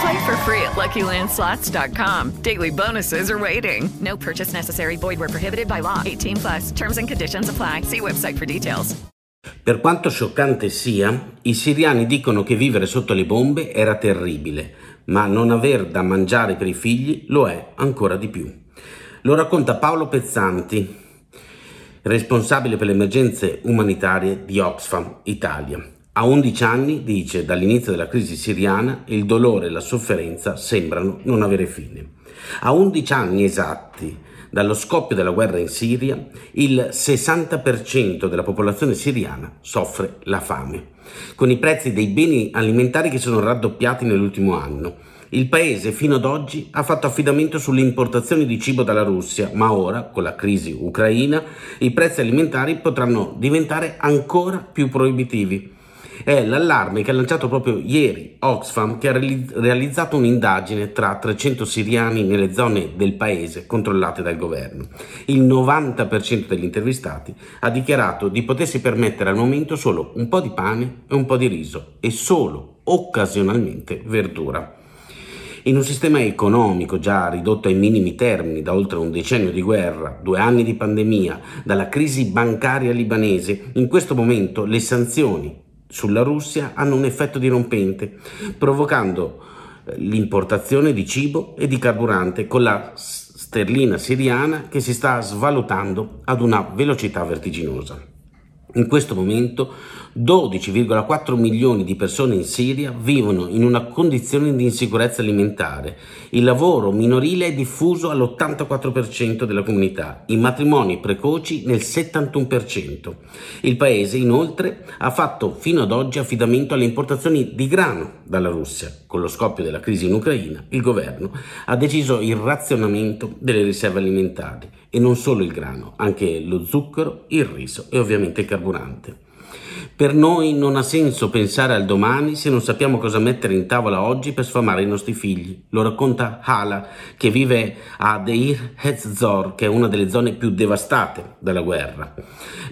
Play for free at LuckyLandSlots.com. Daily bonuses are waiting. No purchase necessary. Void were prohibited by law. 18 plus. Terms and conditions apply. See website for details. Per quanto scioccante sia, i siriani dicono che vivere sotto le bombe era terribile, ma non aver da mangiare per i figli lo è ancora di più. Lo racconta Paolo Pezzanti, responsabile per le emergenze umanitarie di Oxfam Italia. A 11 anni, dice, dall'inizio della crisi siriana, il dolore e la sofferenza sembrano non avere fine. A 11 anni esatti dallo scoppio della guerra in Siria, il 60% della popolazione siriana soffre la fame, con i prezzi dei beni alimentari che sono raddoppiati nell'ultimo anno. Il paese fino ad oggi ha fatto affidamento sulle importazioni di cibo dalla Russia, ma ora, con la crisi ucraina, i prezzi alimentari potranno diventare ancora più proibitivi. È l'allarme che ha lanciato proprio ieri Oxfam, che ha realizzato un'indagine tra 300 siriani nelle zone del paese controllate dal governo. Il 90% degli intervistati ha dichiarato di potersi permettere al momento solo un po' di pane e un po' di riso e solo occasionalmente verdura. In un sistema economico già ridotto ai minimi termini da oltre un decennio di guerra, due anni di pandemia, dalla crisi bancaria libanese, in questo momento le sanzioni sulla Russia hanno un effetto dirompente, provocando eh, l'importazione di cibo e di carburante con la sterlina siriana che si sta svalutando ad una velocità vertiginosa. In questo momento 12,4 milioni di persone in Siria vivono in una condizione di insicurezza alimentare. Il lavoro minorile è diffuso all'84% della comunità, i matrimoni precoci nel 71%. Il paese inoltre ha fatto fino ad oggi affidamento alle importazioni di grano dalla Russia. Con lo scoppio della crisi in Ucraina, il governo ha deciso il razionamento delle riserve alimentari e non solo il grano, anche lo zucchero, il riso e ovviamente il carburante. Per noi non ha senso pensare al domani se non sappiamo cosa mettere in tavola oggi per sfamare i nostri figli. Lo racconta Hala, che vive a Deir Hezzor, che è una delle zone più devastate dalla guerra.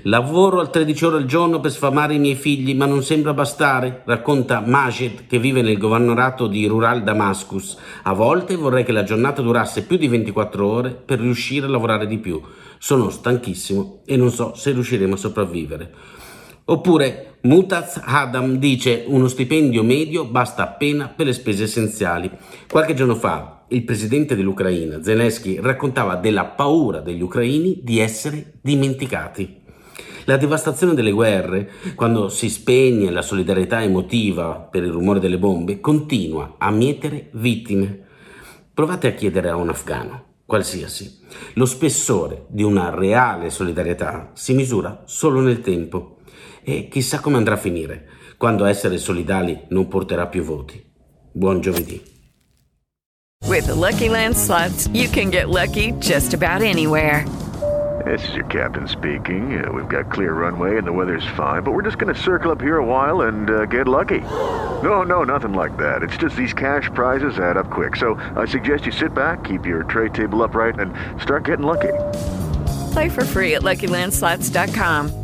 Lavoro al 13 ore al giorno per sfamare i miei figli, ma non sembra bastare, racconta Majid, che vive nel governorato di Rural Damascus. A volte vorrei che la giornata durasse più di 24 ore per riuscire a lavorare di più. Sono stanchissimo e non so se riusciremo a sopravvivere. Oppure Mutaz Adam dice uno stipendio medio basta appena per le spese essenziali. Qualche giorno fa il presidente dell'Ucraina, Zelensky, raccontava della paura degli ucraini di essere dimenticati. La devastazione delle guerre, quando si spegne la solidarietà emotiva per il rumore delle bombe, continua a mietere vittime. Provate a chiedere a un afgano, qualsiasi. Lo spessore di una reale solidarietà si misura solo nel tempo e chissà come andrà a finire quando essere solidali non porterà più voti. Buon giovedì. With the Lucky Land slots, you can get lucky just about anywhere. This is your captain speaking. Uh, we've got clear runway and the weather's fine, but we're just going to circle up here a while and uh, get lucky. No, no, nothing like that. It's just these cash prizes add up quick. So I suggest you sit back, keep your tray table upright, and start getting lucky. Play for free at LuckyLandSlots.com.